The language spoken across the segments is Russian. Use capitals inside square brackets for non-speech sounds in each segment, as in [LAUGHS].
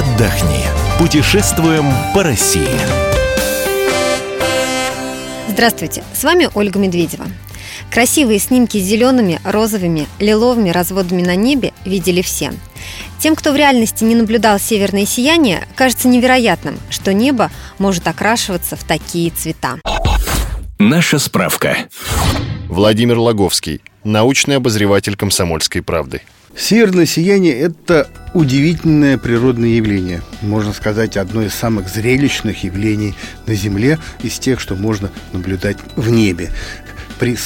отдохни. Путешествуем по России. Здравствуйте, с вами Ольга Медведева. Красивые снимки с зелеными, розовыми, лиловыми разводами на небе видели все. Тем, кто в реальности не наблюдал северное сияние, кажется невероятным, что небо может окрашиваться в такие цвета. Наша справка. Владимир Логовский, научный обозреватель «Комсомольской правды». Северное сияние – это удивительное природное явление. Можно сказать, одно из самых зрелищных явлений на Земле из тех, что можно наблюдать в небе. При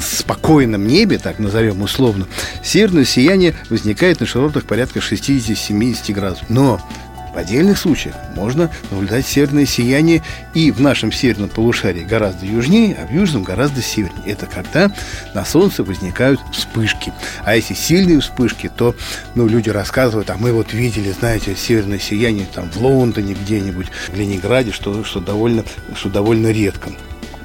спокойном небе, так назовем условно, северное сияние возникает на широтах порядка 60-70 градусов. Но в отдельных случаях можно наблюдать северное сияние и в нашем северном полушарии гораздо южнее, а в южном гораздо севернее. Это когда на Солнце возникают вспышки. А если сильные вспышки, то ну, люди рассказывают, а мы вот видели, знаете, северное сияние там в Лондоне где-нибудь, в Ленинграде, что, что, довольно, что довольно редко.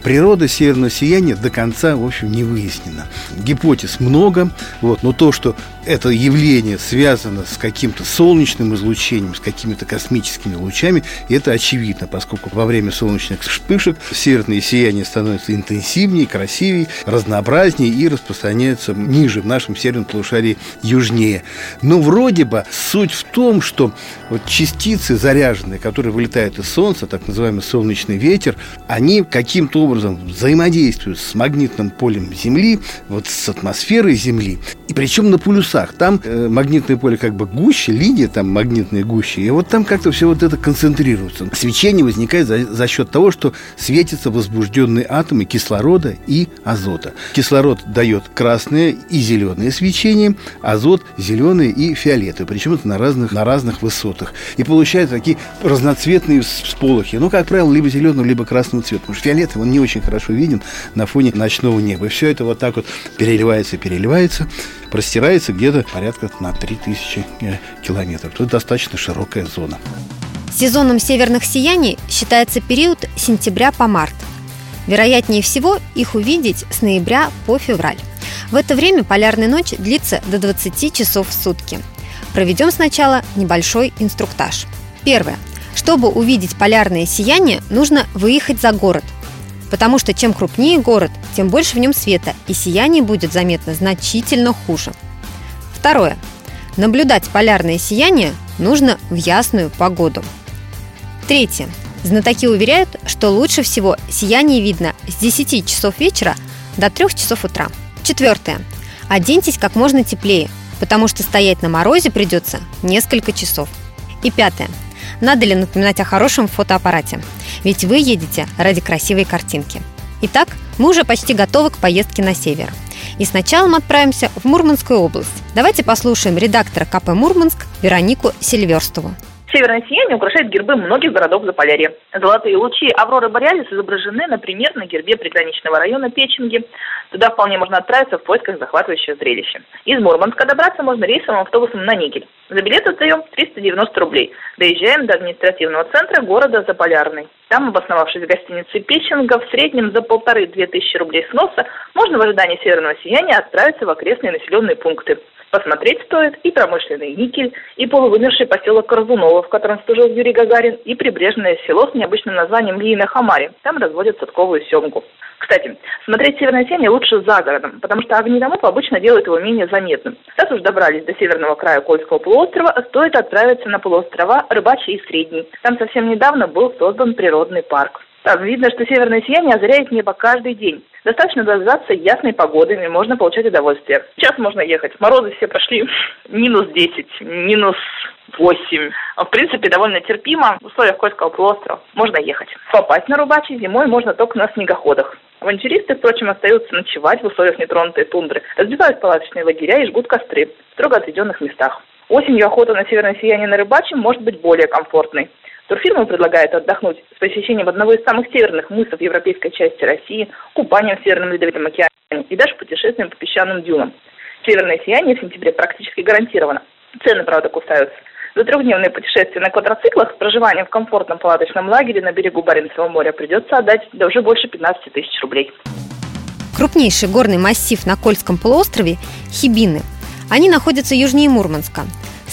Природа северного сияния до конца, в общем, не выяснена. Гипотез много, вот, но то, что это явление связано с каким-то солнечным излучением, с какими-то космическими лучами, это очевидно, поскольку во время солнечных вспышек северное сияние становится интенсивнее, красивее, разнообразнее и распространяется ниже в нашем северном полушарии южнее. Но вроде бы суть в том, что вот частицы заряженные, которые вылетают из Солнца, так называемый солнечный ветер, они каким-то образом взаимодействуют с магнитным полем Земли, вот с атмосферой Земли, и причем на полюсах. Там э, магнитное поле как бы гуще, линия там магнитная гуще, и вот там как-то все вот это концентрируется. Свечение возникает за, за счет того, что светятся возбужденные атомы кислорода и азота. Кислород дает красное и зеленое свечение, азот зеленое и фиолетовое, причем это на разных, на разных высотах. И получаются такие разноцветные всполохи. Ну, как правило, либо зеленого, либо красного цвета. Потому что фиолетовый, он не очень хорошо виден на фоне ночного неба. И все это вот так вот переливается, переливается простирается где-то порядка на 3000 э, километров. Это достаточно широкая зона. Сезоном северных сияний считается период сентября по март. Вероятнее всего их увидеть с ноября по февраль. В это время полярная ночь длится до 20 часов в сутки. Проведем сначала небольшой инструктаж. Первое. Чтобы увидеть полярное сияние, нужно выехать за город – потому что чем крупнее город, тем больше в нем света, и сияние будет заметно значительно хуже. Второе. Наблюдать полярное сияние нужно в ясную погоду. Третье. Знатоки уверяют, что лучше всего сияние видно с 10 часов вечера до 3 часов утра. Четвертое. Оденьтесь как можно теплее, потому что стоять на морозе придется несколько часов. И пятое. Надо ли напоминать о хорошем фотоаппарате? Ведь вы едете ради красивой картинки. Итак, мы уже почти готовы к поездке на север. И сначала мы отправимся в Мурманскую область. Давайте послушаем редактора КП «Мурманск» Веронику Сильверстову. Северное сияние украшает гербы многих городов Заполярья. Золотые лучи Авроры Бореалис изображены, например, на гербе приграничного района Печенги. Туда вполне можно отправиться в поисках захватывающего зрелища. Из Мурманска добраться можно рейсовым автобусом на Нигель. За билет отдаем 390 рублей. Доезжаем до административного центра города Заполярный. Там, обосновавшись в гостинице Печенга, в среднем за полторы-две тысячи рублей сноса можно в ожидании северного сияния отправиться в окрестные населенные пункты. Посмотреть стоит и промышленный никель, и полувымерший поселок Корзунова, в котором служил Юрий Гагарин, и прибрежное село с необычным названием Лиина Хамари. Там разводят садковую семгу. Кстати, смотреть северное сияние лучше за городом, потому что огнедомов обычно делают его менее заметным. Раз уж добрались до северного края Кольского полуострова, стоит отправиться на полуострова Рыбачий и Средний. Там совсем недавно был создан природный парк. Там видно, что северное сияние озаряет небо каждый день. Достаточно дождаться ясной погоды, и можно получать удовольствие. Сейчас можно ехать. Морозы все пошли [LAUGHS] минус 10, минус 8. В принципе, довольно терпимо. В условиях Кольского полуострова можно ехать. Попасть на Рубачи зимой можно только на снегоходах. Авантюристы, впрочем, остаются ночевать в условиях нетронутой тундры, разбивают палаточные лагеря и жгут костры в строго отведенных местах. Осенью охота на северное сияние на рыбачьем может быть более комфортной. Турфирма предлагает отдохнуть с посещением одного из самых северных мысов европейской части России, купанием в Северном Ледовитом океане и даже путешествием по песчаным дюнам. Северное сияние в сентябре практически гарантировано. Цены, правда, кусаются. За трехдневное путешествие на квадроциклах с проживанием в комфортном палаточном лагере на берегу Баренцева моря придется отдать до уже больше 15 тысяч рублей. Крупнейший горный массив на Кольском полуострове – Хибины. Они находятся южнее Мурманска –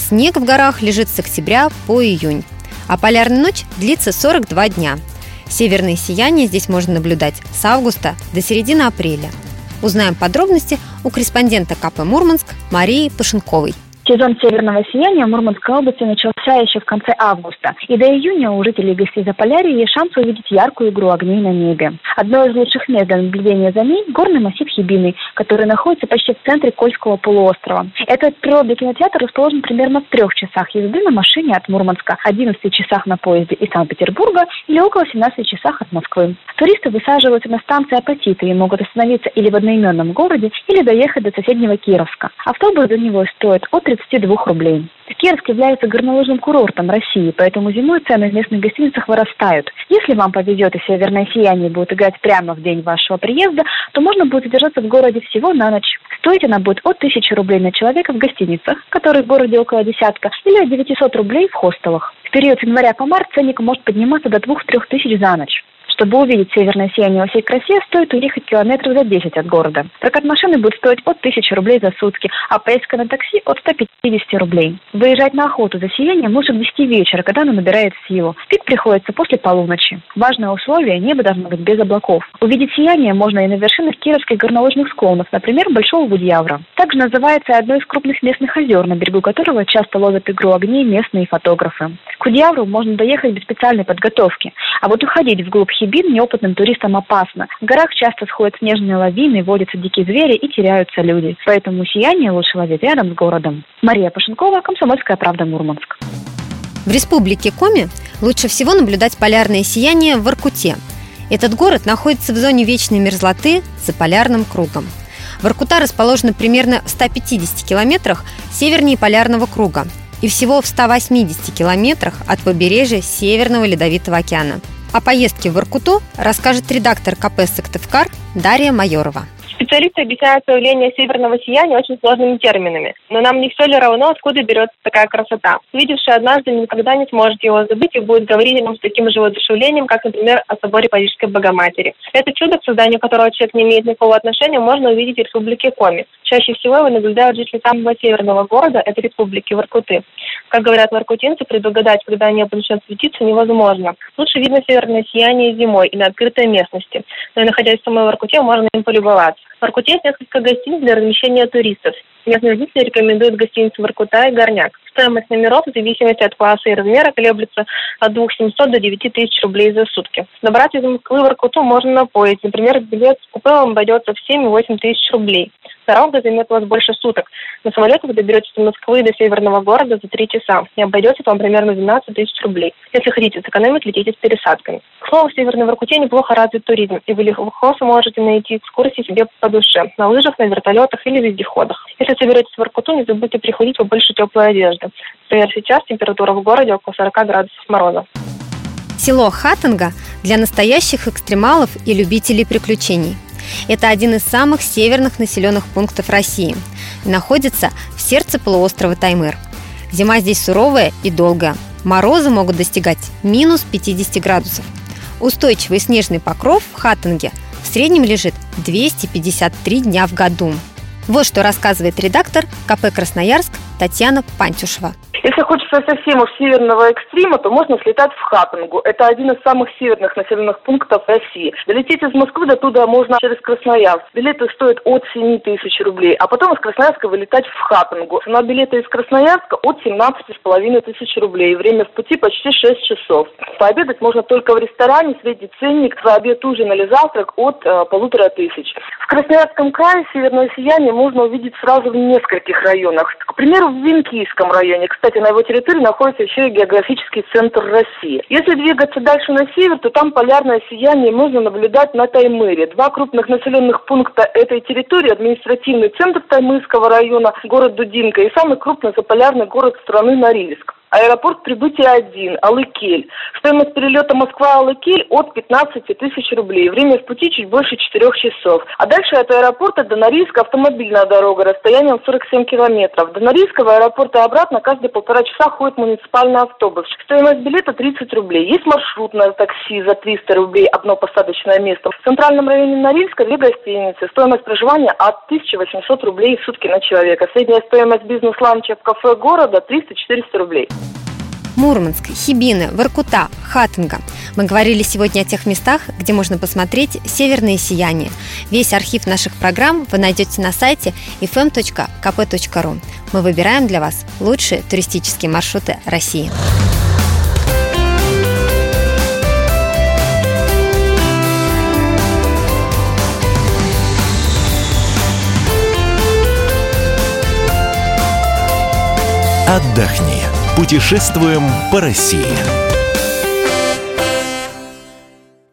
снег в горах лежит с октября по июнь, а полярная ночь длится 42 дня. Северные сияния здесь можно наблюдать с августа до середины апреля. Узнаем подробности у корреспондента КП «Мурманск» Марии Пашенковой. Сезон северного сияния в Мурманской области начался еще в конце августа, и до июня у жителей гостей Заполярья есть шанс увидеть яркую игру огней на небе. Одно из лучших мест для наблюдения за ней – горный массив Хибины, который находится почти в центре Кольского полуострова. Этот природный кинотеатр расположен примерно в трех часах езды на машине от Мурманска, 11 часах на поезде из Санкт-Петербурга или около 17 часах от Москвы. Туристы высаживаются на станции Апатиты и могут остановиться или в одноименном городе, или доехать до соседнего Кировска. Автобус за него стоит от 30 32 рублей. Кировск является горнолыжным курортом России, поэтому зимой цены в местных гостиницах вырастают. Если вам повезет и северное сияние будет играть прямо в день вашего приезда, то можно будет задержаться в городе всего на ночь. Стоить она будет от 1000 рублей на человека в гостиницах, которые в городе около десятка, или от 900 рублей в хостелах. В период с января по март ценник может подниматься до 2-3 тысяч за ночь. Чтобы увидеть северное сияние во всей красе, стоит уехать километров за 10 от города. Прокат машины будет стоить от 1000 рублей за сутки, а поездка на такси от 150 рублей. Выезжать на охоту за сиянием лучше к 10 вечера, когда оно набирает силу. Пик приходится после полуночи. Важное условие – небо должно быть без облаков. Увидеть сияние можно и на вершинах кировских горнолыжных склонов, например, Большого Гудьявра. Также называется одно из крупных местных озер, на берегу которого часто ловят игру огней местные фотографы. К Гудьявру можно доехать без специальной подготовки, а вот уходить вглубь Хибин неопытным туристам опасно. В горах часто сходят снежные лавины, водятся дикие звери и теряются люди. Поэтому сияние лучше ловить рядом с городом. Мария Пашенкова, Комсомольская правда, Мурманск. В республике Коми лучше всего наблюдать полярное сияние в Воркуте. Этот город находится в зоне вечной мерзлоты за полярным кругом. Воркута расположена примерно в 150 километрах севернее полярного круга и всего в 180 километрах от побережья Северного Ледовитого океана. О поездке в Воркуту расскажет редактор КП «Сыктывкар» Дарья Майорова. Специалисты объясняют появление северного сияния очень сложными терминами. Но нам не все ли равно, откуда берется такая красота. Видевший однажды никогда не сможет его забыть и будет говорить о нем с таким же воодушевлением, как, например, о соборе Парижской Богоматери. Это чудо, к созданию которого человек не имеет никакого отношения, можно увидеть в Республике Коми. Чаще всего его наблюдают жители самого северного города, это Республики Воркуты. Как говорят воркутинцы, предугадать, когда небо начнет светиться, невозможно. Лучше видно северное сияние зимой и на открытой местности. Но и находясь в самой Воркуте, можно им полюбоваться. В Воркуте есть несколько гостиниц для размещения туристов. Местные жители рекомендуют гостиницу «Воркута» и «Горняк». Стоимость номеров в зависимости от класса и размера колеблется от 2700 до 9000 рублей за сутки. Добраться из Москвы в Воркуту можно на поезде. Например, билет с купе вам обойдется в 7-8 тысяч рублей. Дорога займет у вас больше суток. На самолете вы доберетесь из Москвы до северного города за 3 часа и обойдется вам примерно 12 тысяч рублей. Если хотите сэкономить, летите с пересадками. К слову, в Северной Воркуте неплохо развит туризм, и вы легко сможете найти экскурсии себе по душе на лыжах, на вертолетах или вездеходах. Если соберетесь в Воркуту, не забудьте приходить побольше теплой одежды. Например, сейчас температура в городе около 40 градусов мороза. Село Хаттенга для настоящих экстремалов и любителей приключений – это один из самых северных населенных пунктов России и находится в сердце полуострова Таймыр. Зима здесь суровая и долгая. Морозы могут достигать минус 50 градусов. Устойчивый снежный покров в Хаттенге в среднем лежит 253 дня в году. Вот что рассказывает редактор КП «Красноярск» Татьяна Пантюшева. Если хочется совсем уж северного экстрима, то можно слетать в Хапингу. Это один из самых северных населенных пунктов России. Долететь из Москвы до туда можно через Красноярск. Билеты стоят от 7 тысяч рублей. А потом из Красноярска вылетать в Хапингу. Цена билета из Красноярска от 17,5 тысяч рублей. Время в пути почти 6 часов. Пообедать можно только в ресторане. Средний ценник за обед, ужин или завтрак от э, полутора тысяч. В Красноярском крае северное сияние можно увидеть сразу в нескольких районах. К примеру, в Винкийском районе. Кстати, кстати, на его территории находится еще и географический центр России. Если двигаться дальше на север, то там полярное сияние можно наблюдать на Таймыре. Два крупных населенных пункта этой территории, административный центр Таймырского района, город Дудинка и самый крупный заполярный город страны Норильск. Аэропорт прибытия один, Алыкель. Стоимость перелета Москва-Алыкель от 15 тысяч рублей. Время в пути чуть больше 4 часов. А дальше от аэропорта до Норильска автомобильная дорога расстоянием 47 километров. До Норильского аэропорта обратно каждые полтора часа ходит муниципальный автобус. Стоимость билета 30 рублей. Есть маршрутное такси за 300 рублей, одно посадочное место. В центральном районе Норильска две гостиницы. Стоимость проживания от 1800 рублей в сутки на человека. Средняя стоимость бизнес-ланча в кафе города 300-400 рублей. Мурманск, Хибины, Воркута, Хатынга. Мы говорили сегодня о тех местах, где можно посмотреть северные сияния. Весь архив наших программ вы найдете на сайте fm.kp.ru. Мы выбираем для вас лучшие туристические маршруты России. Отдохни. Путешествуем по России.